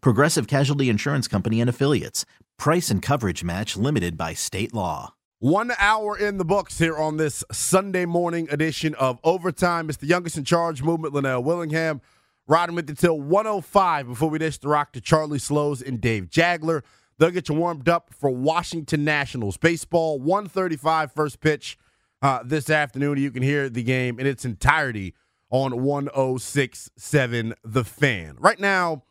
Progressive Casualty Insurance Company and Affiliates. Price and coverage match limited by state law. One hour in the books here on this Sunday morning edition of Overtime. It's the youngest in charge movement, Lynnell Willingham, riding with you till 105 before we dish the rock to Charlie Slowes and Dave Jageler. They'll get you warmed up for Washington Nationals baseball. 135 first pitch uh, this afternoon. You can hear the game in its entirety on 1067 The Fan. Right now,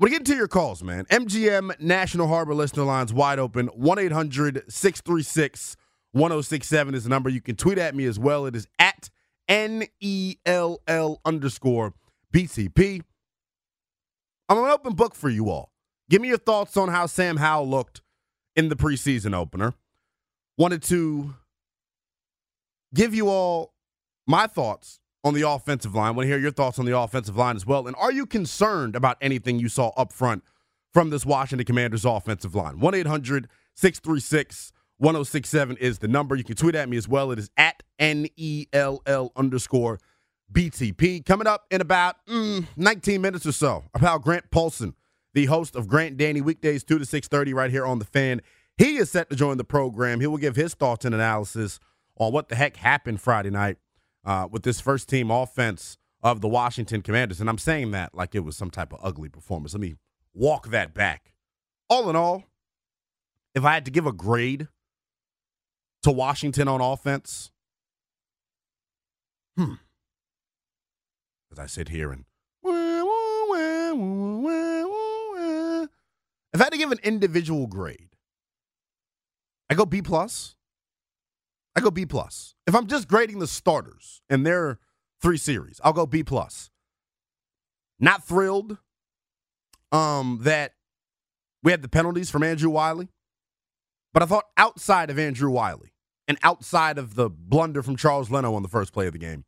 we're getting to your calls, man. MGM National Harbor listener lines wide open. 1 800 636 1067 is the number. You can tweet at me as well. It is at N E L L underscore BCP. I'm an open book for you all. Give me your thoughts on how Sam Howell looked in the preseason opener. Wanted to give you all my thoughts on the offensive line. Want to hear your thoughts on the offensive line as well. And are you concerned about anything you saw up front from this Washington Commanders offensive line? 1 800 636 1067 is the number. You can tweet at me as well. It is at N E L L underscore BTP. Coming up in about mm, 19 minutes or so, about Grant Paulsen, the host of Grant Danny weekdays 2 to 6:30 right here on the fan. He is set to join the program. He will give his thoughts and analysis on what the heck happened Friday night uh, with this first team offense of the Washington Commanders. And I'm saying that like it was some type of ugly performance. Let me walk that back. All in all, if I had to give a grade to Washington on offense, hmm, as I sit here and if I had to give an individual grade, I go B plus. I go B plus. If I'm just grading the starters and their three series, I'll go B plus. Not thrilled um, that we had the penalties from Andrew Wylie, but I thought outside of Andrew Wylie and outside of the blunder from Charles Leno on the first play of the game,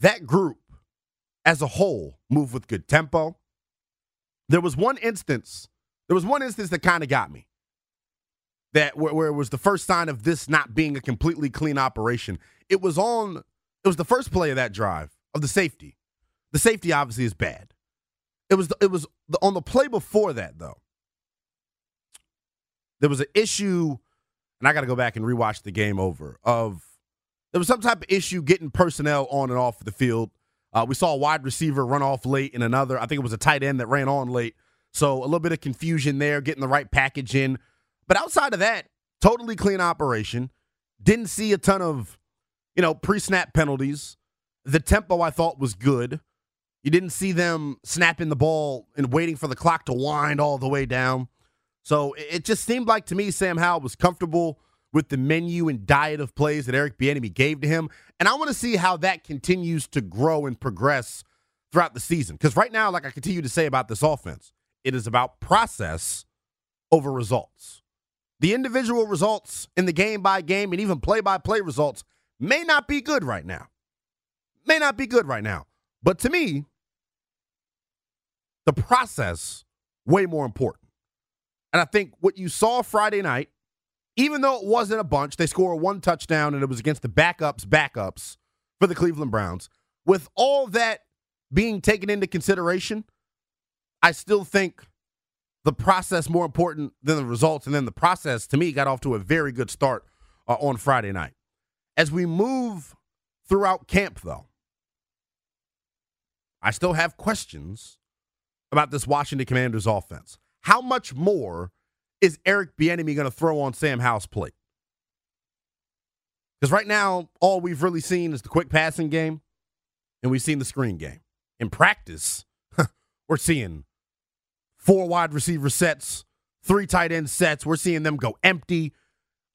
that group as a whole moved with good tempo. There was one instance, there was one instance that kind of got me that where, where, it was the first sign of this not being a completely clean operation. It was on. It was the first play of that drive of the safety. The safety obviously is bad. It was. It was the, on the play before that though. There was an issue, and I got to go back and rewatch the game over. Of there was some type of issue getting personnel on and off the field. Uh, we saw a wide receiver run off late in another. I think it was a tight end that ran on late. So a little bit of confusion there, getting the right package in. But outside of that, totally clean operation. Didn't see a ton of, you know, pre snap penalties. The tempo I thought was good. You didn't see them snapping the ball and waiting for the clock to wind all the way down. So it just seemed like to me Sam Howell was comfortable with the menu and diet of plays that Eric Bieniemy gave to him, and I want to see how that continues to grow and progress throughout the season. Because right now, like I continue to say about this offense, it is about process over results. The individual results in the game by game and even play by play results may not be good right now. May not be good right now. But to me, the process way more important. And I think what you saw Friday night, even though it wasn't a bunch, they scored one touchdown and it was against the backups, backups for the Cleveland Browns. With all that being taken into consideration, I still think the process more important than the results. And then the process, to me, got off to a very good start uh, on Friday night. As we move throughout camp, though, I still have questions about this Washington Commanders offense. How much more is Eric Bieniemy going to throw on Sam Howell's plate? Because right now, all we've really seen is the quick passing game, and we've seen the screen game. In practice, we're seeing four wide receiver sets, three tight end sets. We're seeing them go empty.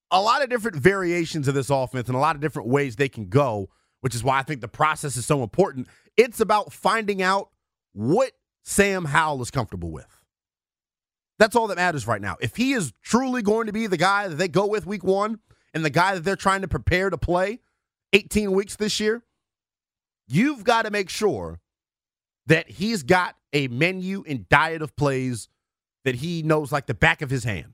A lot of different variations of this offense and a lot of different ways they can go, which is why I think the process is so important. It's about finding out what Sam Howell is comfortable with. That's all that matters right now. If he is truly going to be the guy that they go with week one and the guy that they're trying to prepare to play 18 weeks this year, you've got to make sure that he's got a menu and diet of plays that he knows like the back of his hand.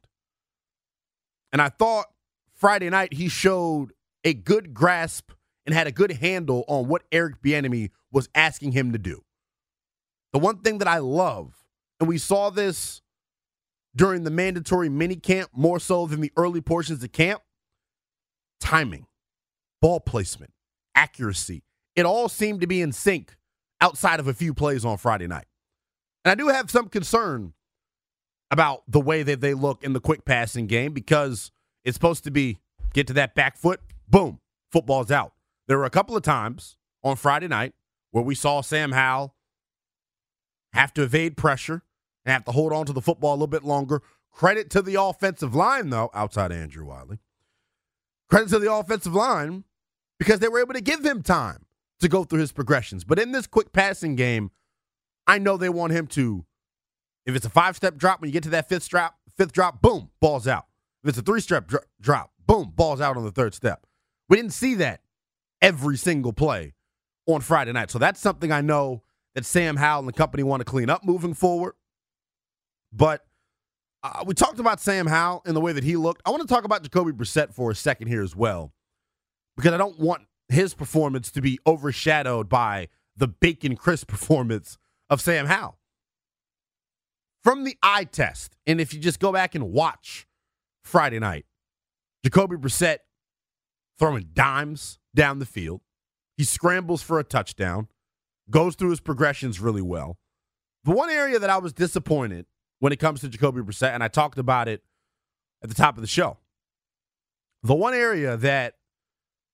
And I thought Friday night he showed a good grasp and had a good handle on what Eric Bieniemy was asking him to do. The one thing that I love, and we saw this during the mandatory mini camp more so than the early portions of camp, timing, ball placement, accuracy. It all seemed to be in sync outside of a few plays on Friday night. And I do have some concern about the way that they look in the quick passing game because it's supposed to be get to that back foot, boom, football's out. There were a couple of times on Friday night where we saw Sam Howell have to evade pressure and have to hold on to the football a little bit longer. Credit to the offensive line, though, outside Andrew Wylie. Credit to the offensive line because they were able to give him time to go through his progressions. But in this quick passing game, I know they want him to, if it's a five step drop, when you get to that fifth drop, fifth drop, boom, ball's out. If it's a three step dr- drop, boom, ball's out on the third step. We didn't see that every single play on Friday night. So that's something I know that Sam Howell and the company want to clean up moving forward. But uh, we talked about Sam Howell and the way that he looked. I want to talk about Jacoby Brissett for a second here as well, because I don't want his performance to be overshadowed by the bacon crisp performance of Sam Howell. From the eye test, and if you just go back and watch Friday night, Jacoby Brissett throwing dimes down the field. He scrambles for a touchdown, goes through his progressions really well. The one area that I was disappointed when it comes to Jacoby Brissett, and I talked about it at the top of the show. The one area that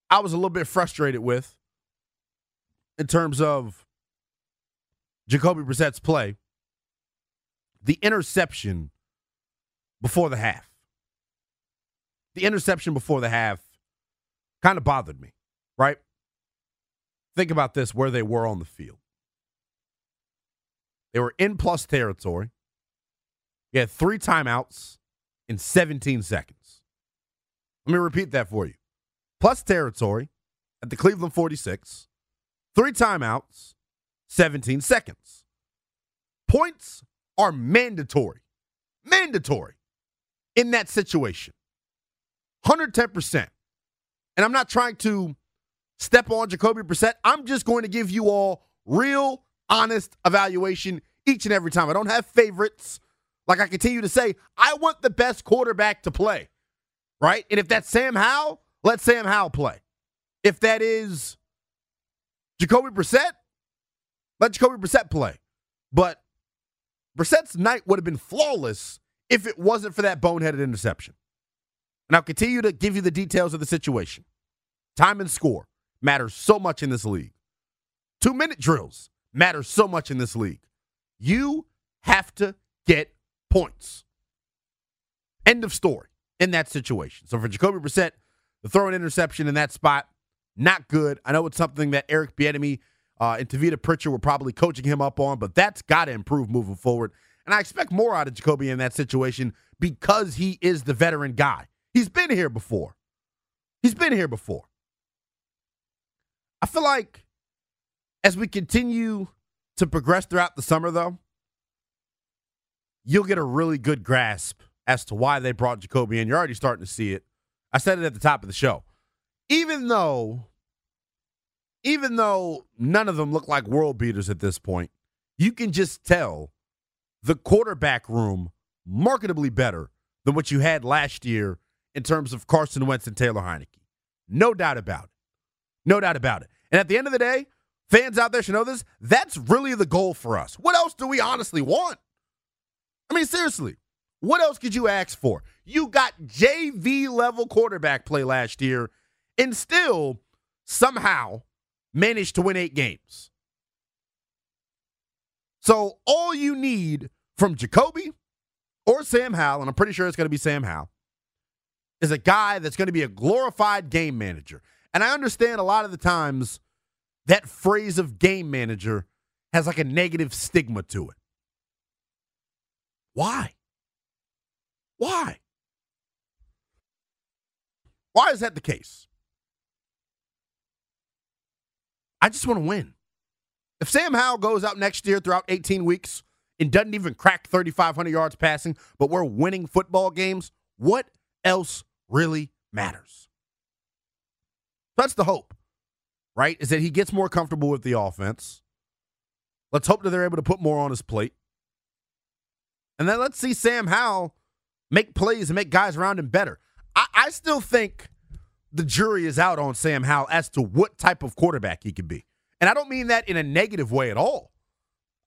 I was a little bit frustrated with in terms of Jacoby Brissett's play, the interception before the half. The interception before the half kind of bothered me, right? Think about this where they were on the field. They were in plus territory. You had three timeouts in 17 seconds. Let me repeat that for you. Plus territory at the Cleveland 46, three timeouts, 17 seconds. Points are mandatory. Mandatory in that situation. 110%. And I'm not trying to step on Jacoby Brissett. I'm just going to give you all real, honest evaluation each and every time. I don't have favorites. Like I continue to say, I want the best quarterback to play, right? And if that's Sam Howell, let Sam Howell play. If that is Jacoby Brissett, let Jacoby Brissett play. But Brissett's night would have been flawless if it wasn't for that boneheaded interception. And I'll continue to give you the details of the situation. Time and score matters so much in this league. Two minute drills matter so much in this league. You have to get points. End of story in that situation. So for Jacoby Brissett, the throw an interception in that spot, not good. I know it's something that Eric Bieniemy uh, and Tavita Pritchard were probably coaching him up on, but that's got to improve moving forward. And I expect more out of Jacoby in that situation because he is the veteran guy. He's been here before. He's been here before. I feel like as we continue to progress throughout the summer, though, you'll get a really good grasp as to why they brought Jacoby in. You're already starting to see it. I said it at the top of the show. Even though, even though none of them look like world beaters at this point, you can just tell the quarterback room marketably better than what you had last year in terms of Carson Wentz and Taylor Heinicke. No doubt about it. No doubt about it. And at the end of the day, fans out there should know this. That's really the goal for us. What else do we honestly want? I mean, seriously, What else could you ask for? You got JV level quarterback play last year and still somehow managed to win eight games. So all you need from Jacoby or Sam Howell, and I'm pretty sure it's going to be Sam Howell, is a guy that's going to be a glorified game manager. And I understand a lot of the times that phrase of game manager has like a negative stigma to it. Why? Why? Why is that the case? I just want to win. If Sam Howell goes out next year throughout 18 weeks and doesn't even crack 3,500 yards passing, but we're winning football games, what else really matters? That's the hope, right? Is that he gets more comfortable with the offense. Let's hope that they're able to put more on his plate. And then let's see Sam Howell make plays and make guys around him better. I, I still think the jury is out on Sam Howell as to what type of quarterback he could be. And I don't mean that in a negative way at all.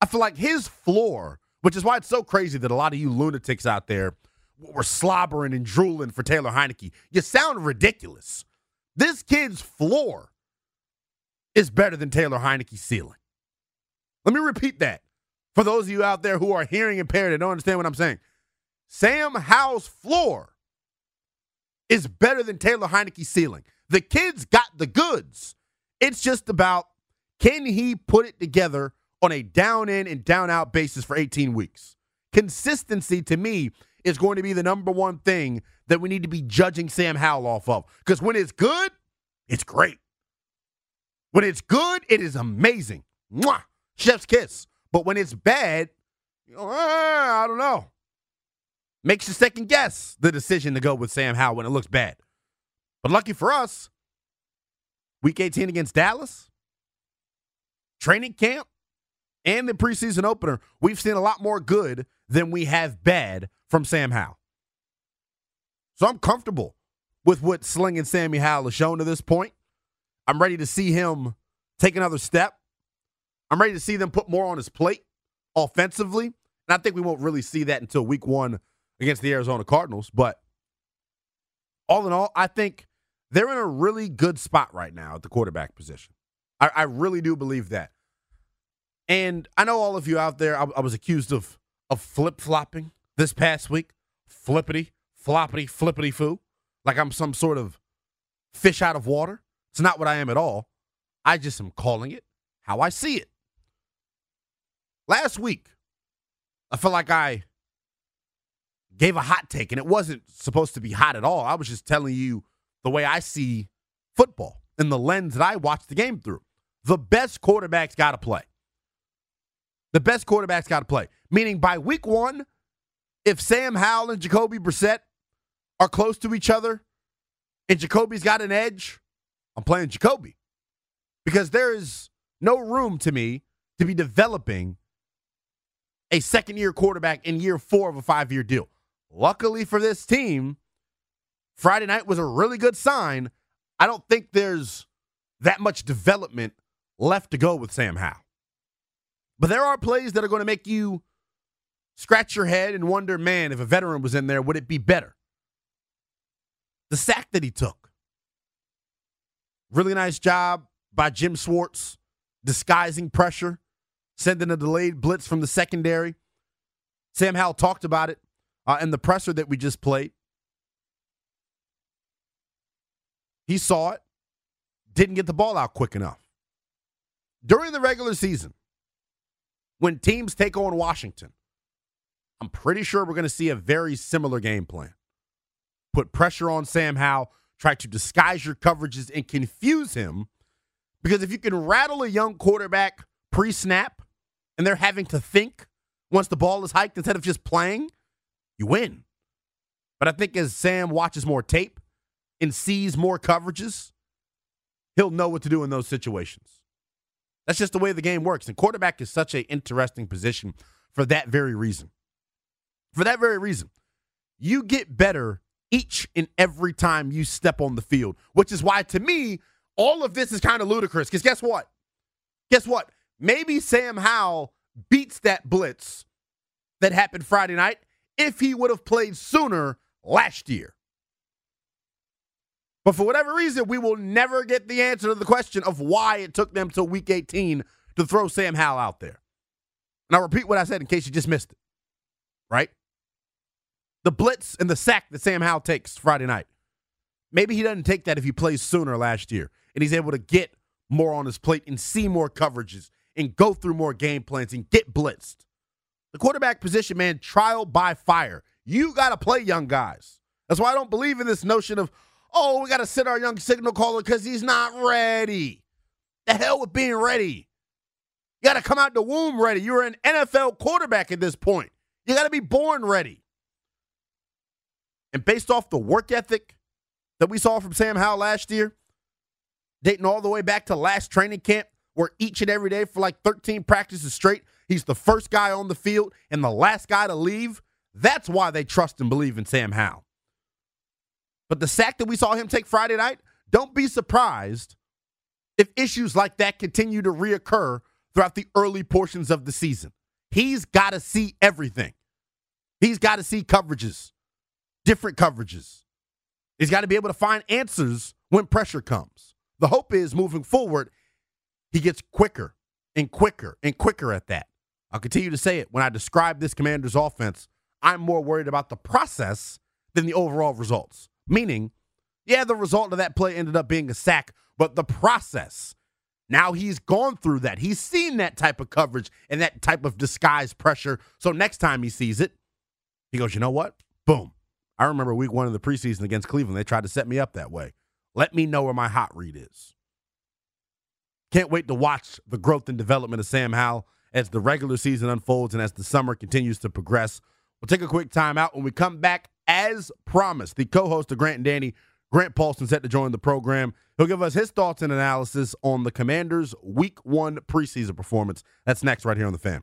I feel like his floor, which is why it's so crazy that a lot of you lunatics out there were slobbering and drooling for Taylor Heinicke. You sound ridiculous. This kid's floor is better than Taylor Heinicke's ceiling. Let me repeat that for those of you out there who are hearing impaired and don't understand what I'm saying. Sam Howell's floor is better than Taylor Heinicke's ceiling. The kid's got the goods. It's just about can he put it together on a down in and down out basis for 18 weeks? Consistency to me is going to be the number one thing that we need to be judging Sam Howell off of. Because when it's good, it's great. When it's good, it is amazing. Mwah! Chef's kiss. But when it's bad, ah, I don't know. Makes you second guess the decision to go with Sam Howell when it looks bad. But lucky for us, week 18 against Dallas, training camp, and the preseason opener, we've seen a lot more good than we have bad from Sam Howell. So I'm comfortable with what Sling and Sammy Howell has shown to this point. I'm ready to see him take another step. I'm ready to see them put more on his plate offensively. And I think we won't really see that until week one against the Arizona Cardinals. But all in all, I think they're in a really good spot right now at the quarterback position. I, I really do believe that. And I know all of you out there, I, I was accused of of flip flopping this past week, flippity, floppity, flippity foo, like I'm some sort of fish out of water. It's not what I am at all. I just am calling it how I see it. Last week, I felt like I gave a hot take, and it wasn't supposed to be hot at all. I was just telling you the way I see football and the lens that I watch the game through. The best quarterbacks got to play. The best quarterbacks got to play. Meaning by week one, if Sam Howell and Jacoby Brissett are close to each other and Jacoby's got an edge, I'm playing Jacoby. Because there is no room to me to be developing a second year quarterback in year four of a five year deal. Luckily for this team, Friday night was a really good sign. I don't think there's that much development left to go with Sam Howell. But there are plays that are going to make you scratch your head and wonder, man, if a veteran was in there, would it be better? The sack that he took. Really nice job by Jim Schwartz disguising pressure, sending a delayed blitz from the secondary. Sam Howell talked about it uh, in the presser that we just played. He saw it, didn't get the ball out quick enough. During the regular season, when teams take on Washington, I'm pretty sure we're going to see a very similar game plan. Put pressure on Sam Howell, try to disguise your coverages and confuse him. Because if you can rattle a young quarterback pre snap and they're having to think once the ball is hiked instead of just playing, you win. But I think as Sam watches more tape and sees more coverages, he'll know what to do in those situations. That's just the way the game works. And quarterback is such an interesting position for that very reason. For that very reason, you get better each and every time you step on the field, which is why, to me, all of this is kind of ludicrous. Because guess what? Guess what? Maybe Sam Howell beats that blitz that happened Friday night if he would have played sooner last year. But for whatever reason, we will never get the answer to the question of why it took them till week 18 to throw Sam Howell out there. And I'll repeat what I said in case you just missed it. Right? The blitz and the sack that Sam Howell takes Friday night. Maybe he doesn't take that if he plays sooner last year and he's able to get more on his plate and see more coverages and go through more game plans and get blitzed. The quarterback position, man, trial by fire. You got to play young guys. That's why I don't believe in this notion of, oh, we got to sit our young signal caller because he's not ready. The hell with being ready. You got to come out the womb ready. You're an NFL quarterback at this point. You got to be born ready. And based off the work ethic that we saw from Sam Howell last year, dating all the way back to last training camp, where each and every day for like 13 practices straight, he's the first guy on the field and the last guy to leave. That's why they trust and believe in Sam Howell. But the sack that we saw him take Friday night, don't be surprised if issues like that continue to reoccur throughout the early portions of the season. He's got to see everything. He's got to see coverages, different coverages. He's got to be able to find answers when pressure comes. The hope is moving forward, he gets quicker and quicker and quicker at that. I'll continue to say it when I describe this commander's offense. I'm more worried about the process than the overall results. Meaning, yeah, the result of that play ended up being a sack, but the process. Now he's gone through that. He's seen that type of coverage and that type of disguised pressure. So next time he sees it, he goes, you know what? Boom. I remember week one of the preseason against Cleveland, they tried to set me up that way. Let me know where my hot read is. Can't wait to watch the growth and development of Sam Howell as the regular season unfolds and as the summer continues to progress. We'll take a quick time out. When we come back, as promised, the co host of Grant and Danny, Grant Paulsen, set to join the program. He'll give us his thoughts and analysis on the Commanders' week one preseason performance. That's next, right here on The Fan.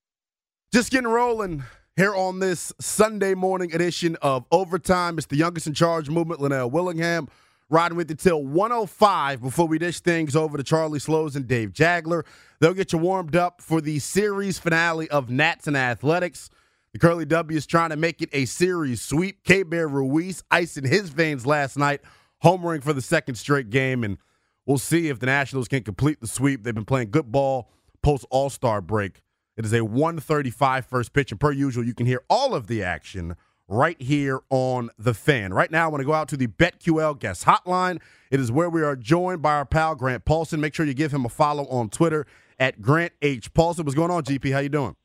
Just getting rolling here on this Sunday morning edition of Overtime. It's the youngest in charge movement, Lynnell Willingham, riding with you till 105 before we dish things over to Charlie Slowes and Dave Jageler. They'll get you warmed up for the series finale of Nats and Athletics. The Curly W is trying to make it a series sweep. Keibert Ruiz icing his veins last night, homering for the second straight game, and we'll see if the Nationals can complete the sweep. They've been playing good ball post All Star break. It is a 135 first pitch, and per usual, you can hear all of the action right here on The Fan. Right now, I want to go out to the BetQL guest hotline. It is where we are joined by our pal, Grant Paulsen. Make sure you give him a follow on Twitter at Grant H. Paulsen. What's going on, GP? How you doing?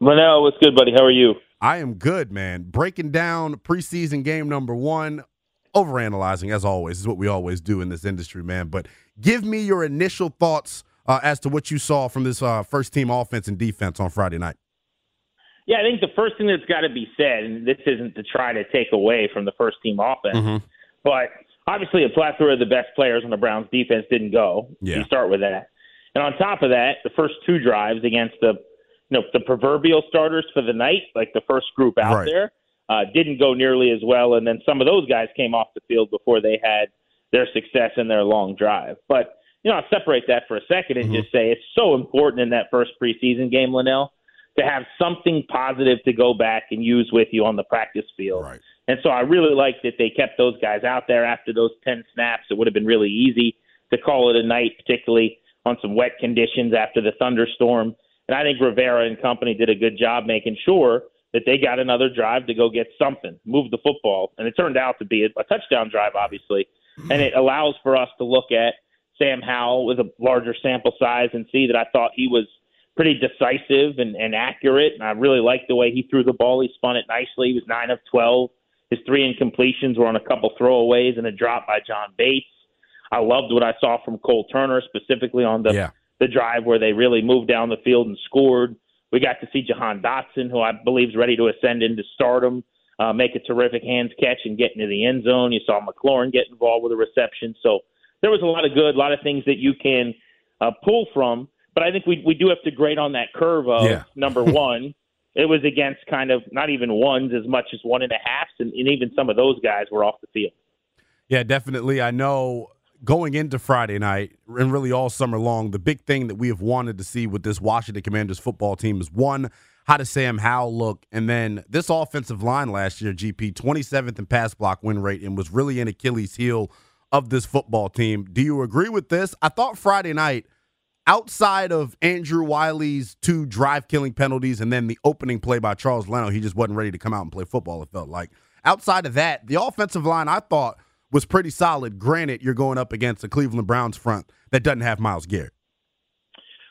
Lynnell, what's good, buddy? How are you? I am good, man. Breaking down preseason game number one, overanalyzing, as always, is what we always do in this industry, man. But give me your initial thoughts uh, as to what you saw from this uh, first team offense and defense on Friday night. Yeah, I think the first thing that's got to be said, and this isn't to try to take away from the first team offense, mm-hmm. but obviously a plethora of the best players on the Browns defense didn't go. Yeah. You start with that. And on top of that, the first two drives against the you know the proverbial starters for the night, like the first group out right. there, uh, didn't go nearly as well. And then some of those guys came off the field before they had their success in their long drive. But you know, I'll separate that for a second and mm-hmm. just say it's so important in that first preseason game, Lynnell, to have something positive to go back and use with you on the practice field. Right. And so I really like that they kept those guys out there after those 10 snaps. It would have been really easy to call it a night, particularly on some wet conditions after the thunderstorm. And I think Rivera and company did a good job making sure that they got another drive to go get something, move the football. And it turned out to be a, a touchdown drive, obviously. And it allows for us to look at Sam Howell with a larger sample size and see that I thought he was pretty decisive and, and accurate. And I really liked the way he threw the ball. He spun it nicely. He was 9 of 12. His three incompletions were on a couple throwaways and a drop by John Bates. I loved what I saw from Cole Turner, specifically on the, yeah. the drive where they really moved down the field and scored. We got to see Jahan Dotson, who I believe is ready to ascend into stardom, uh, make a terrific hands catch and get into the end zone. You saw McLaurin get involved with a reception. So there was a lot of good, a lot of things that you can uh, pull from. But I think we we do have to grade on that curve of Yeah. number one. It was against kind of not even ones as much as one and a halfs, and, and even some of those guys were off the field. Yeah, definitely. I know going into Friday night and really all summer long, the big thing that we have wanted to see with this Washington Commanders football team is one, how does Sam Howell look? And then this offensive line last year, GP, 27th in pass block win rate and was really an Achilles heel of this football team. Do you agree with this? I thought Friday night, outside of Andrew Wylie's two drive killing penalties and then the opening play by Charles Leno, he just wasn't ready to come out and play football, it felt like. Outside of that, the offensive line I thought was pretty solid. Granted, you're going up against the Cleveland Browns front that doesn't have Myles Garrett.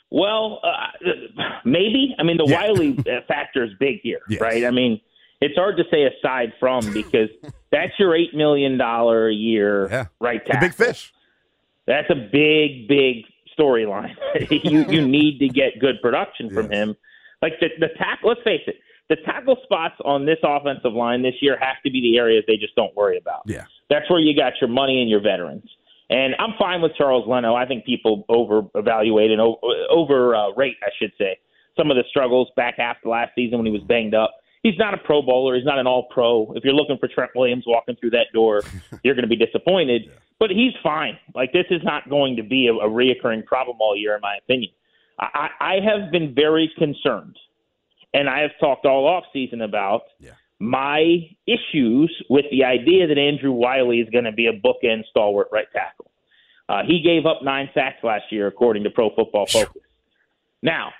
Well, uh, maybe. I mean, the Yeah. Wylie factor is big here, Yes. right? I mean, it's hard to say aside from because that's your eight million dollar a year Yeah. right The tackle. big fish. That's a big, big storyline. you you need to get good production from Yes. him. Like the the tackle. Let's face it, the tackle spots on this offensive line this year have to be the areas they just don't worry about. Yeah. That's where you got your money and your veterans. And I'm fine with Charles Leno. I think people over evaluate and over uh, rate, I should say, some of the struggles back half of last season when he was banged up. He's not a Pro Bowler. He's not an All Pro. If you're looking for Trent Williams walking through that door, you're going to be disappointed. But he's fine. Like this is not going to be a, a reoccurring problem all year, in my opinion. I, I I have been very concerned, and I have talked all off season about Yeah. my issues with the idea that Andrew Wylie is going to be a bookend stalwart right tackle. Uh, he gave up nine sacks last year, according to Pro Football Focus. Now,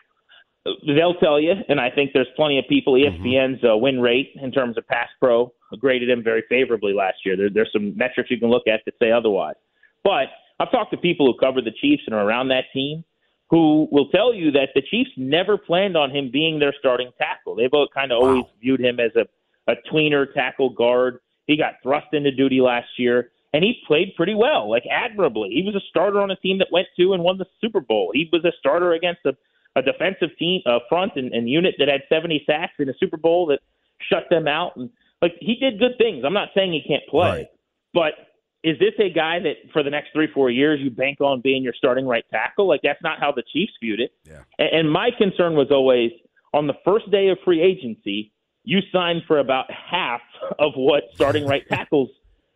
they'll tell you, and I think there's plenty of people. E ESPN's uh, win rate in terms of pass pro graded him very favorably last year. There, there's some metrics you can look at that say otherwise. But I've talked to people who cover the Chiefs and are around that team who will tell you that the Chiefs never planned on him being their starting tackle. They've kind of always viewed him as a, a tweener tackle guard. He got thrust into duty last year, and he played pretty well, like admirably. He was a starter on a team that went to and won the Super Bowl. He was a starter against a, a defensive team uh, front and, and unit that had 70 sacks in a Super Bowl that shut them out. And like he did good things. I'm not saying he can't play, Right. but is this a guy that for the next three, four years you bank on being your starting right tackle? Like that's not how the Chiefs viewed it. Yeah. And, and my concern was always on the first day of free agency, you sign for about half of what starting right tackles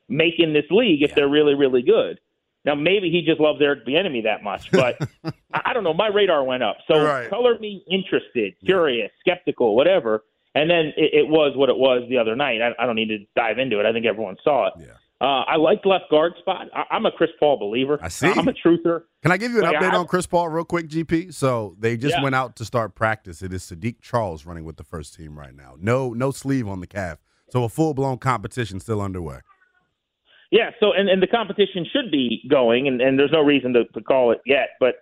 make in this league if they're really, really good. Now maybe he just loves Eric Bieniemy that much, but I don't know. My radar went up, so Right. color me interested, curious, skeptical, whatever. And then it, it was what it was the other night. I, I don't need to dive into it. I think everyone saw it. Yeah. Uh, I like left guard spot. I, I'm a Chris Paul believer. I see. I'm a truther. Can I give you an Like, update I- on Chris Paul real quick, GP? So they just Yeah. went out to start practice. It is Saahdiq Charles running with the first team right now. No, no sleeve on the calf. So a full blown competition still underway. Yeah, so and, and the competition should be going, and, and there's no reason to, to call it yet. But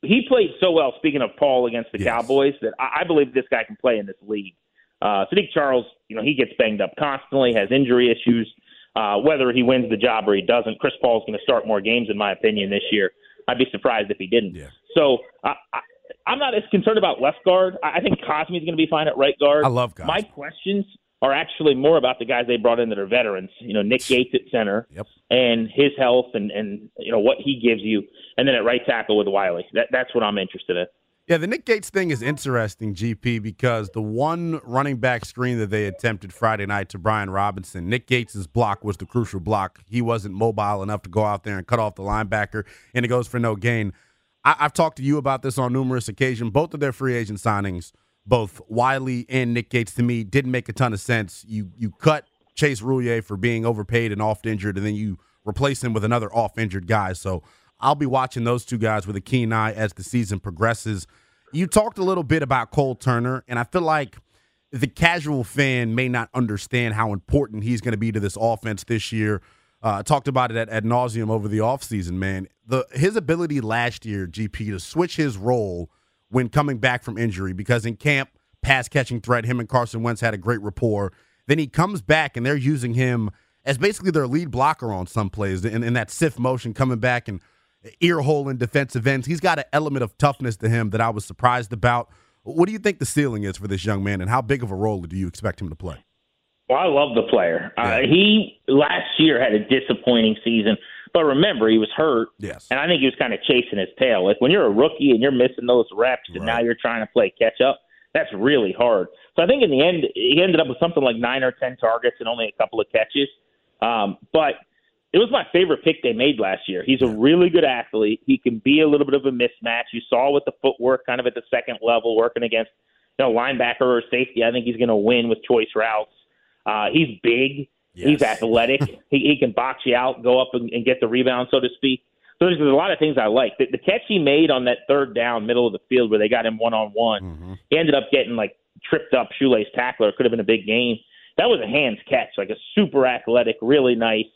he played so well. Speaking of Paul against the Yes. Cowboys, that I, I believe this guy can play in this league. Uh, Saahdiq Charles, you know, he gets banged up constantly, has injury issues. Uh, whether he wins the job or he doesn't, Chris Paul's going to start more games, in my opinion, this year. I'd be surprised if he didn't. Yeah. So I, I, I'm not as concerned about left guard. I I think Cosmi's going to be fine at right guard. I love Cosme. My questions are actually more about the guys they brought in that are veterans. You know, Nick Gates at center Yep. and his health and and you know what he gives you, and then at right tackle with Wylie. That that's what I'm interested in. Yeah, the Nick Gates thing is interesting, GP, because the one running back screen that they attempted Friday night to Brian Robinson, Nick Gates' block was the crucial block. He wasn't mobile enough to go out there and cut off the linebacker, and it goes for no gain. I, I've talked to you about this on numerous occasions. Both of their free agent signings, both Wylie and Nick Gates, to me, didn't make a ton of sense. You you cut Chase Roulier for being overpaid and oft injured, and then you replace him with another off injured guy. So I'll be watching those two guys with a keen eye as the season progresses. You talked a little bit about Cole Turner, and I feel like the casual fan may not understand how important he's going to be to this offense this year. Uh, talked about it at, at nauseum over the offseason, man. The his ability last year, GP, to switch his role when coming back from injury, because in camp, pass catching threat, him and Carson Wentz had a great rapport. Then he comes back and they're using him as basically their lead blocker on some plays in, in that sift motion, coming back and ear hole in defensive ends. He's got an element of toughness to him that I was surprised about. What do you think the ceiling is for this young man, and how big of a role do you expect him to play? Well, I love the player. Uh, yeah. Uh, he last year had a disappointing season, but remember he was hurt. Yes, and I think he was kind of chasing his tail. Like when you're a rookie and you're missing those reps, and now you're trying to play catch up. That's really hard. So I think in the end he ended up with something like nine or ten targets and only a couple of catches. Um, but it was my favorite pick they made last year. He's a really good athlete. He can be a little bit of a mismatch. You saw with the footwork kind of at the second level working against you know linebacker or safety. I think he's going to win with choice routes. Uh, he's big. Yes. He's athletic. he, he can box you out, go up and, and get the rebound, so to speak. So there's, a lot of things I like. The, the catch he made on that third down, middle of the field, where they got him one on one, he ended up getting like tripped up shoelace tackler. It could have been a big game. That was a hands catch, like a super athletic, really nice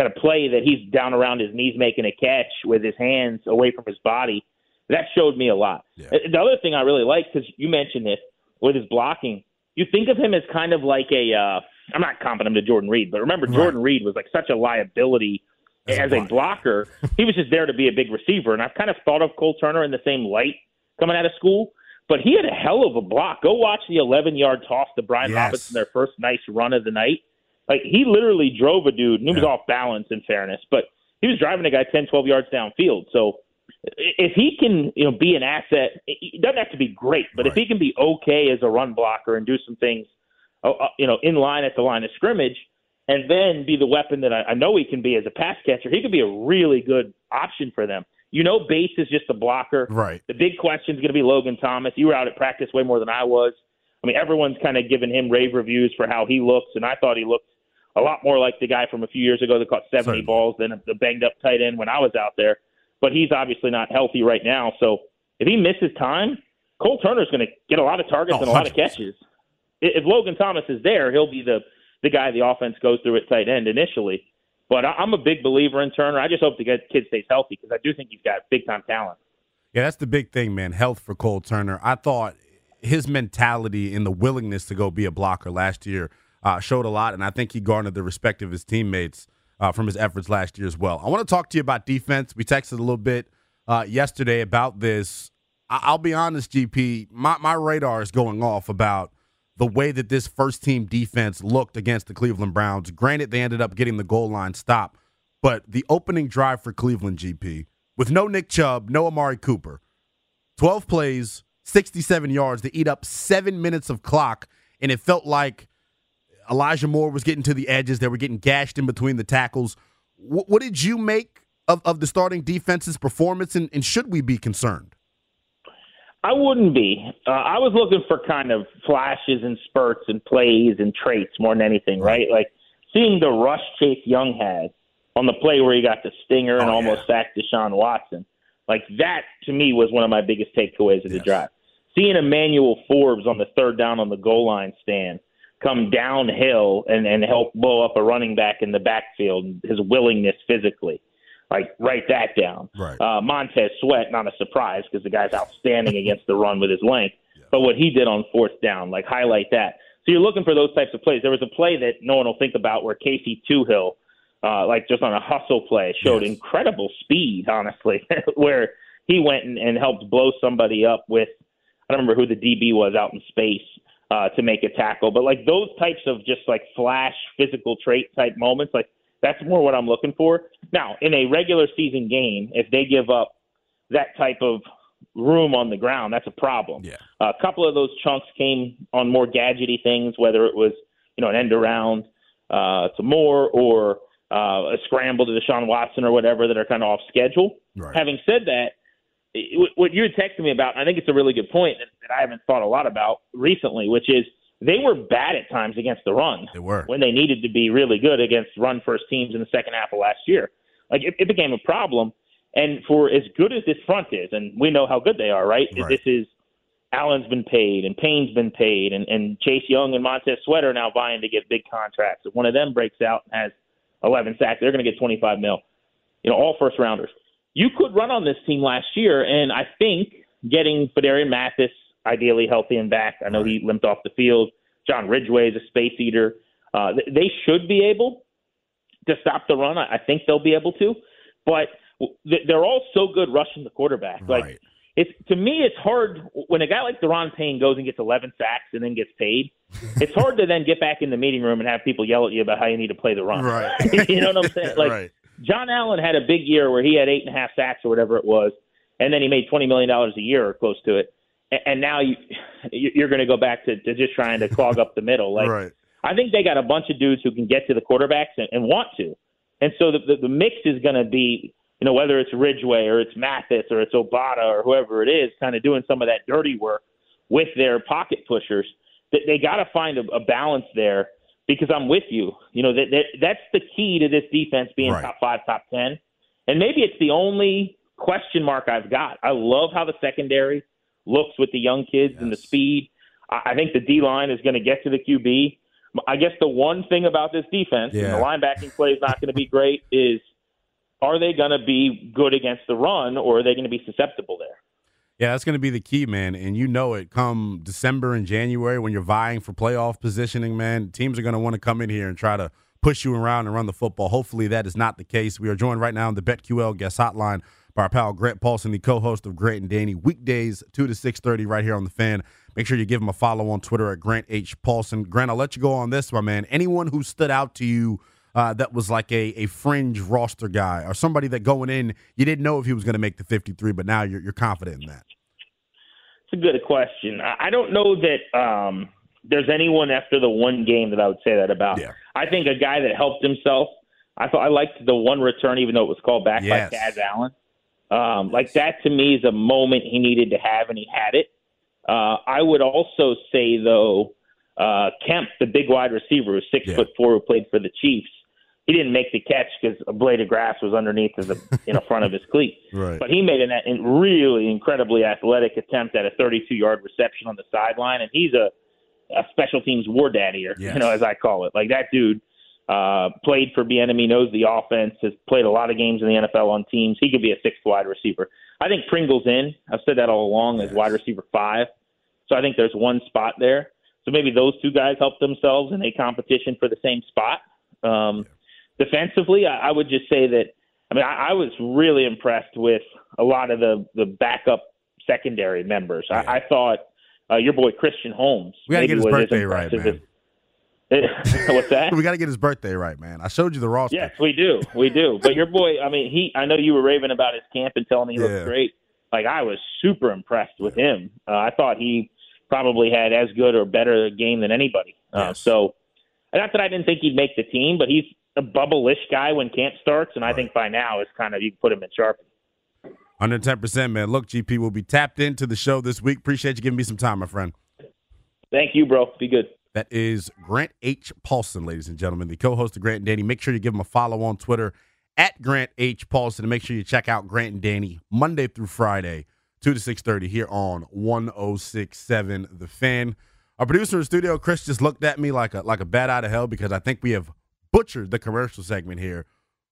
kind of play that he's down around his knees making a catch with his hands away from his body. That showed me a lot. Yeah. The other thing I really like because you mentioned it with his blocking, you think of him as kind of like a. Uh, I'm not comparing him to Jordan Reed, but remember Jordan right. Reed was like such a liability as, as a, blocker. he was just there to be a big receiver, and I've kind of thought of Cole Turner in the same light coming out of school. But he had a hell of a block. Go watch the 11 yard toss to Brian yes. Robinson, their first nice run of the night. Like he literally drove a dude, and he was off balance. In fairness, but he was driving a guy 10, 12 yards downfield. So if he can, you know, be an asset, it doesn't have to be great, but right. if he can be okay as a run blocker and do some things, Oh, uh, you know, in line at the line of scrimmage, and then be the weapon that I, I know he can be as a pass catcher, he could be a really good option for them. You know, Bates is just a blocker. Right. The big question is going to be Logan Thomas. You were out at practice way more than I was. I mean, everyone's kind of given him rave reviews for how he looks, and I thought he looked a lot more like the guy from a few years ago that caught 70 Certainly. balls than the banged up tight end when I was out there. But he's obviously not healthy right now. So if he misses time, Cole Turner's going to get a lot of targets oh, and a lot of catches. If Logan Thomas is there, he'll be the the guy the offense goes through at tight end initially. But I'm a big believer in Turner. I just hope the kid stays healthy because I do think he's got big time talent. Yeah, that's the big thing, man. Health for Cole Turner. I thought his mentality and the willingness to go be a blocker last year uh, showed a lot, and I think he garnered the respect of his teammates uh, from his efforts last year as well. I want to talk to you about defense. We texted a little bit uh, yesterday about this. I- will be honest, GP, my, my radar is going off about the way that this first team defense looked against the Cleveland Browns. Granted, they ended up getting the goal line stop, but the opening drive for Cleveland, GP, with no Nick Chubb, no Amari Cooper, 12 plays, 67 yards, to eat up seven minutes of clock, and it felt like Elijah Moore was getting to the edges. They were getting gashed in between the tackles. What, what did you make of, of the starting defense's performance, and, and should we be concerned? I wouldn't be. Uh, I was looking for kind of flashes and spurts and plays and traits more than anything, right? Like seeing the rush Chase Young had on the play where he got the stinger and oh, almost yeah. sacked Deshaun Watson. Like that to me was one of my biggest takeaways of yes. the drive. Seeing Emmanuel Forbes on the third down on the goal line stand come downhill and, and help blow up a running back in the backfield, his willingness physically. Like, write that down. Right. Uh, Montez Sweat, not a surprise because the guy's outstanding against the run with his length. Yeah. But what he did on fourth down, like, highlight that. So you're looking for those types of plays. There was a play that no one will think about where Casey Toohill, uh, like just on a hustle play, showed yes. incredible speed, honestly, where he went and, and helped blow somebody up with, I don't remember who the DB was out in space uh, to make a tackle. But like those types of just like flash physical trait type moments, like that's more what I'm looking for. Now, in a regular season game, if they give up that type of room on the ground, that's a problem. Yeah. A couple of those chunks came on more gadgety things, whether it was you know an end around uh, to Moore or uh, a scramble to Deshaun Watson or whatever that are kind of off schedule. Right. Having said that, what you had texted me about, I think it's a really good point that, that I haven't thought a lot about recently, which is they were bad at times against the run. They were when they needed to be really good against run first teams in the second half of last year. Like it, it became a problem, And for as good as this front is, and we know how good they are, right? Right. This is Allen's been paid and Payne's been paid and, and Chase Young and Montez Sweat are now vying to get big contracts. If one of them breaks out and has 11 sacks, they're going to get 25 mil. You know, all first rounders. You could run on this team last year, and I think getting Phidarian Mathis ideally healthy and back. I know he limped off the field. John Ridgeway is a space eater. Uh, they should be able to stop the run. I, think they'll be able to, but they're all so good rushing the quarterback. Like Right. it's to me, it's hard when a guy like Daron Payne goes and gets 11 sacks and then gets paid. It's hard to then get back in the meeting room and have people yell at you about how you need to play the run. Right. you know what I'm saying? Like right. John Allen had a big year where he had eight and a half sacks or whatever it was, and then he made twenty million dollars a year or close to it. And, now you you're going to go back to, to just trying to clog up the middle. Like right. I think they got a bunch of dudes who can get to the quarterbacks and, and want to. And so the, the, the mix is going to be, you know, whether it's Ridgeway or it's Mathis or it's Obada or whoever it is, kind of doing some of that dirty work with their pocket pushers. They, they got to find a, a balance there because I'm with you. You know, that, that that's the key to this defense being Right. top five, top ten. And maybe it's the only question mark I've got. I love how the secondary looks with the young kids and the speed. I I think the D line is going to get to the QB. I guess the one thing about this defense, and Yeah. the linebacking play is not going to be great, is are they going to be good against the run or are they going to be susceptible there? Yeah, that's going to be the key, man. And you know it come December and January when you're vying for playoff positioning, man. Teams are going to want to come in here and try to push you around and run the football. Hopefully, that is not the case. We are joined right now on the BetQL guest hotline by our pal Grant Paulsen, the co-host of Grant and Danny, weekdays two to six thirty, right here on the Fan. Make sure you give him a follow on Twitter at Grant H Paulsen. Grant, I'll let you go on this, my man. Anyone who stood out to you uh, that was like a, a fringe roster guy or somebody that going in you didn't know if he was going to make the fifty three, but now you're you're confident in that. It's a good question. I don't know that um, there's anyone after the one game that I would say that about. Yeah. I think a guy that helped himself. I thought I liked the one return, even though it was called back Yes. by Kaz Allen. Um, like that to me is a moment he needed to have, and he had it. Uh, I would also say though, uh, Kemp, the big wide receiver, who's six Yeah. foot four, who played for the Chiefs, he didn't make the catch because a blade of grass was underneath of the in the front of his cleat. Right. But he made an, an really incredibly athletic attempt at a 32 yard reception on the sideline, and he's a, a special teams war daddy, or Yes. you know, as I call it. Like that dude uh, played for Bieniemy, knows the offense, has played a lot of games in the NFL on teams. He could be a sixth wide receiver. I think Pringle's in. I've said that all along as wide receiver five. So I think there's one spot there. So maybe those two guys help themselves in a competition for the same spot. Um, Defensively, I, I would just say that. I mean, I, I was really impressed with a lot of the the backup secondary members. I, I thought uh, your boy Christian Holmes. We gotta get his birthday right, man. as- What's that? we got to get his birthday right, man. I showed you the roster. Yes, we do. We do. But your boy, I mean, he. I know you were raving about his camp and telling me he Yeah. looked great. Like I was super impressed with him. Uh, I thought he probably had as good or better a game than anybody. Uh, Yes. so, not that I didn't think he'd make the team, but he's a bubble-ish guy when camp starts, and I think by now it's kind of you can put him in sharp. Under ten percent, man. Look, GP will be tapped into the show this week. Appreciate you giving me some time, my friend. Thank you, bro. Be good. That is Grant H. Paulsen, ladies and gentlemen, the co-host of Grant and Danny. Make sure you give him a follow on Twitter at Grant H. Paulsen, and make sure you check out Grant and Danny Monday through Friday, two to six thirty here on one oh six seven The Fan. Our producer in studio, Chris, just looked at me like a like a bat out of hell because I think we have butchered the commercial segment here.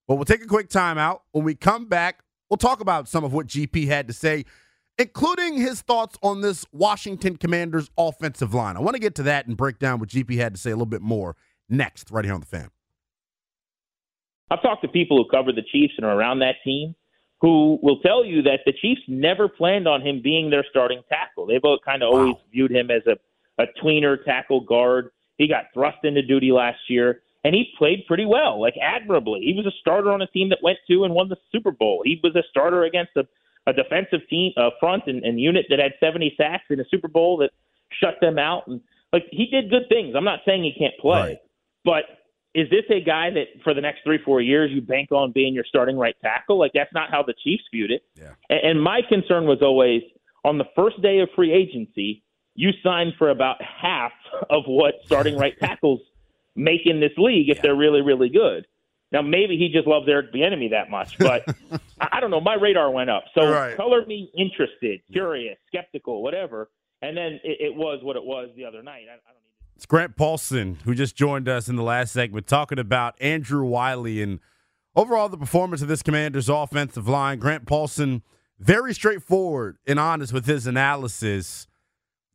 But we'll take a quick timeout. When we come back, we'll talk about some of what GP had to say, including his thoughts on this Washington Commanders offensive line. I want to get to that and break down what GP had to say a little bit more next, right here on the fan. I've talked to people who cover the Chiefs and are around that team who will tell you that the Chiefs never planned on him being their starting tackle. They've kind of always viewed him as a, a tweener tackle guard. He got thrust into duty last year, and he played pretty well, like admirably. He was a starter on a team that went to and won the Super Bowl. He was a starter against a, a defensive team uh, front and, and unit that had 70 sacks in a Super Bowl that shut them out. And like he did good things. I'm not saying he can't play, Right. but is this a guy that for the next three, four years you bank on being your starting right tackle? Like that's not how the Chiefs viewed it. Yeah. And, and my concern was always on the first day of free agency, you sign for about half of what starting right tackles make in this league if they're really, really good. Now maybe he just loves Eric Bieniemy that much, but I don't know. My radar went up. So right. color me interested, curious, skeptical, whatever. And then it, it was what it was the other night. I, I don't need. It's Grant Paulsen who just joined us in the last segment, talking about Andrew Wylie and overall the performance of this Commanders' offensive line. Grant Paulsen very straightforward and honest with his analysis.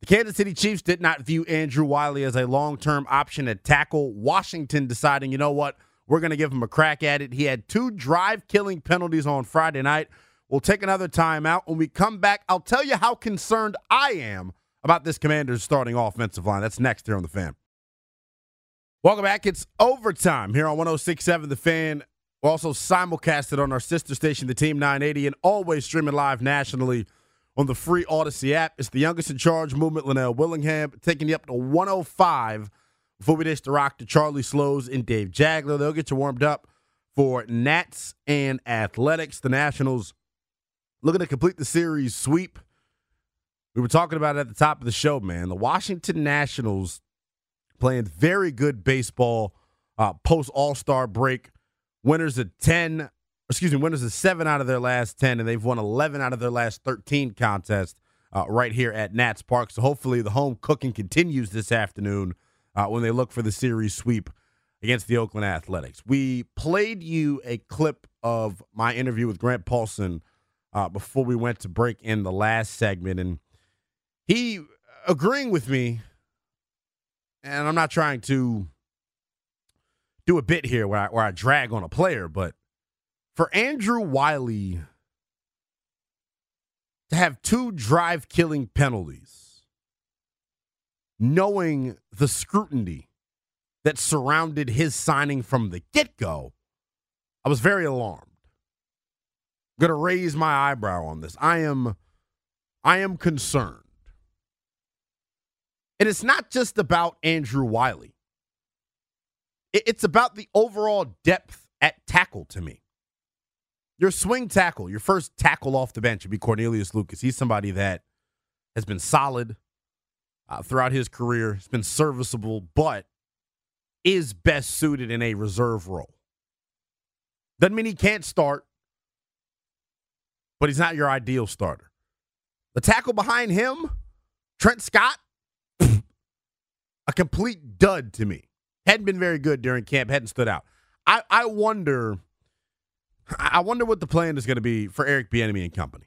The Kansas City Chiefs did not view Andrew Wylie as a long term option at tackle. Washington deciding, you know what? We're going to give him a crack at it. He had two drive killing penalties on Friday night. We'll take another timeout. When we come back, I'll tell you how concerned I am about this Commanders starting offensive line. That's next here on The Fan. Welcome back. It's overtime here on 1067 The Fan. We're also simulcasted on our sister station, the Team 980, and always streaming live nationally on the free Audacy app. It's the youngest in charge movement, Lynnell Willingham, taking you up to 105 before we dish the rock to Charlie Slowes and Dave Jageler. They'll get you warmed up for Nats and Athletics. The Nationals looking to complete the series sweep. We were talking about it at the top of the show, man. The Washington Nationals playing very good baseball uh, post All Star break. Winners of 10, excuse me, winners of seven out of their last 10, and they've won 11 out of their last 13 contests uh, right here at Nats Park. So hopefully the home cooking continues this afternoon uh, when they look for the series sweep against the Oakland Athletics. We played you a clip of my interview with Grant Paulsen uh, before we went to break in the last segment, and he agreeing with me. And I'm not trying to do a bit here where I, where I drag on a player, but for Andrew Wylie to have two drive killing penalties knowing the scrutiny that surrounded his signing from the get go, I was very alarmed. I'm gonna raise my eyebrow on this. I am I am concerned. And it's not just about Andrew Wylie. It's about the overall depth at tackle to me. Your swing tackle, your first tackle off the bench would be Cornelius Lucas. He's somebody that has been solid, uh, throughout his career. He's been serviceable, but is best suited in a reserve role. Doesn't mean he can't start, but he's not your ideal starter. The tackle behind him, Trent Scott, a complete dud to me. Hadn't been very good during camp, hadn't stood out. I, I wonder I wonder what the plan is going to be for Eric Bieniemy and company.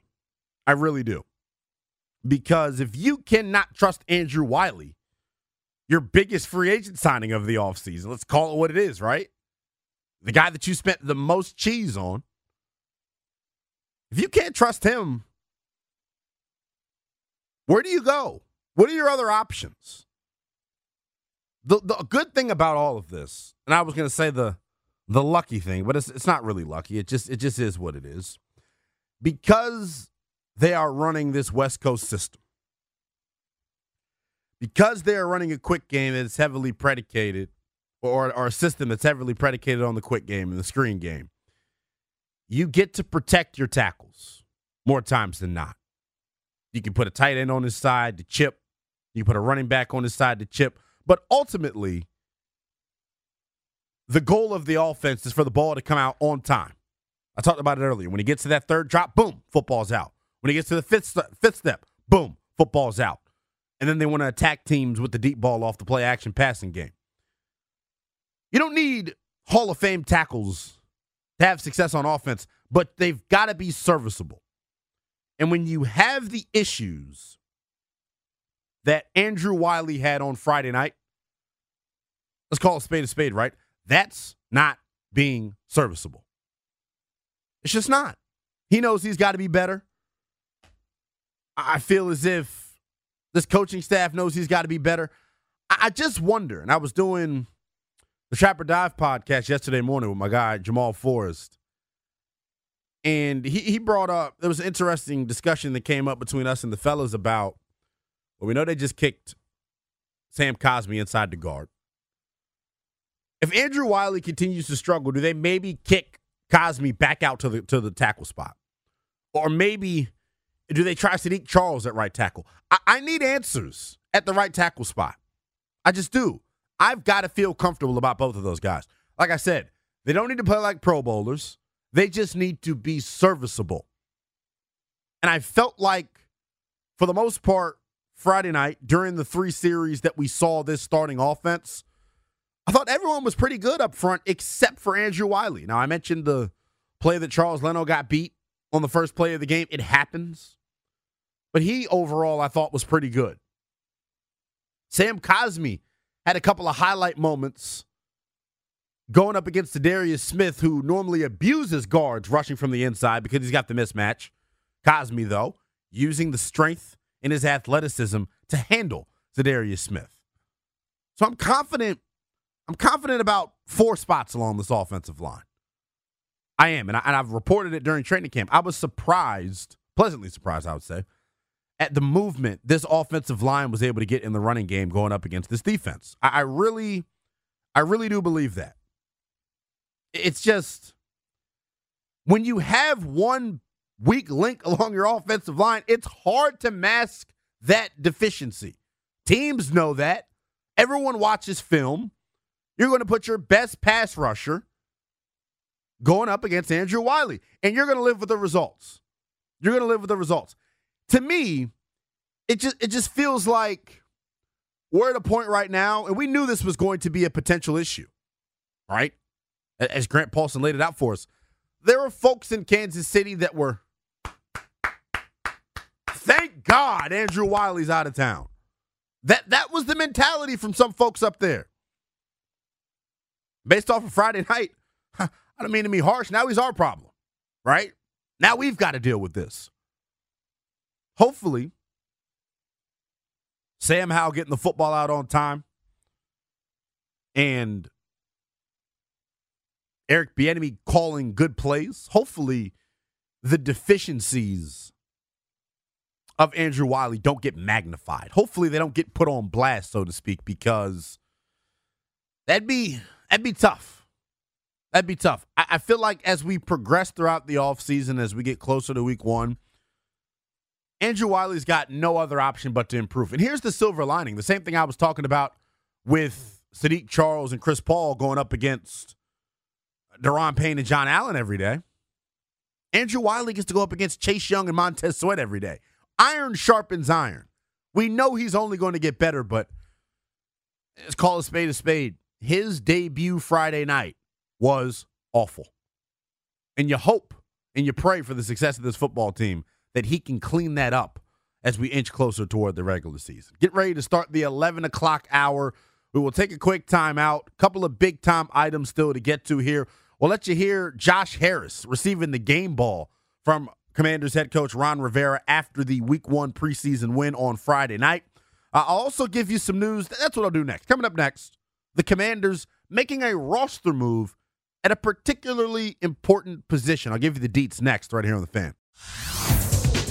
I really do. Because if you cannot trust Andrew Wylie, your biggest free agent signing of the offseason, let's call it what it is, right? The guy that you spent the most cheese on. If you can't trust him, where do you go? What are your other options? The, the good thing about all of this, and I was going to say the the lucky thing, but it's it's not really lucky. It just it just is what it is. Because they are running this West Coast system. Because they are running a quick game that's heavily predicated, or, or a system that's heavily predicated on the quick game and the screen game, you get to protect your tackles more times than not. You can put a tight end on his side to chip. You put a running back on his side to chip. But ultimately, the goal of the offense is for the ball to come out on time. I talked about it earlier. When he gets to that third drop, boom, football's out. When he gets to the fifth fifth step, boom, football's out. And then they want to attack teams with the deep ball off the play action passing game. You don't need Hall of Fame tackles to have success on offense, but they've got to be serviceable. And when you have the issues that Andrew Wylie had on Friday night, let's call a spade a spade, right? That's not being serviceable. It's just not. He knows he's got to be better. I feel as if this coaching staff knows he's got to be better. I just wonder, and I was doing the Trap or Dive podcast yesterday morning with my guy Jamal Forrest, and he he brought up there was an interesting discussion that came up between us and the fellas about. Well, we know they just kicked Sam Cosmi inside the guard. If Andrew Wylie continues to struggle, do they maybe kick Cosmi back out to the to the tackle spot, or maybe do they try Saahdiq Charles at right tackle? I, I need answers at the right tackle spot. I just do. I've got to feel comfortable about both of those guys. Like I said, they don't need to play like Pro Bowlers. They just need to be serviceable. And I felt like, for the most part, Friday night during the three series that we saw this starting offense, I thought everyone was pretty good up front except for Andrew Wylie. Now, I mentioned the play that Charles Leno got beat on the first play of the game. It happens. But he overall, I thought, was pretty good. Sam Cosmi had a couple of highlight moments going up against Darius Smith, who normally abuses guards rushing from the inside because he's got the mismatch. Cosmi, though, using the strength in his athleticism to handle Za'Darius Smith. So I'm confident. I'm confident about four spots along this offensive line. I am, and, I, and I've reported it during training camp. I was surprised, pleasantly surprised, I would say, at the movement this offensive line was able to get in the running game going up against this defense. I, I really, I really do believe that. It's just when you have one weak link along your offensive line, it's hard to mask that deficiency. Teams know that. Everyone watches film. You're going to put your best pass rusher going up against Andrew Wylie, and you're going to live with the results. You're going to live with the results. To me, it just it just feels like we're at a point right now, and we knew this was going to be a potential issue, right? As Grant Paulsen laid it out for us, there were folks in Kansas City that were, thank God Andrew Wylie's out of town. That that was the mentality from some folks up there. Based off of Friday night, I don't mean to be harsh. Now he's our problem, right? Now we've got to deal with this. Hopefully, Sam Howell getting the football out on time and Eric Bieniemy calling good plays. Hopefully, the deficiencies of Andrew Wylie don't get magnified. Hopefully, they don't get put on blast, so to speak, because that'd be that'd be tough. That'd be tough. I, I feel like as we progress throughout the offseason, as we get closer to week one, Andrew Wylie's got no other option but to improve. And here's the silver lining the same thing I was talking about with Saahdiq Charles and Chris Paul going up against Daron Payne and John Allen every day. Andrew Wylie gets to go up against Chase Young and Montez Sweat every day. Iron sharpens iron. We know he's only going to get better, but let's call a spade a spade. His debut Friday night was awful. And you hope and you pray for the success of this football team that he can clean that up as we inch closer toward the regular season. Get ready to start the 11 o'clock hour. We will take a quick timeout. Couple of big time items still to get to here. We'll let you hear Josh Harris receiving the game ball from Commanders head coach Ron Rivera after the week one preseason win on Friday night. I'll also give you some news. That's what I'll do next. Coming up next, the Commanders making a roster move at a particularly important position. I'll give you the deets next, right here on the fan.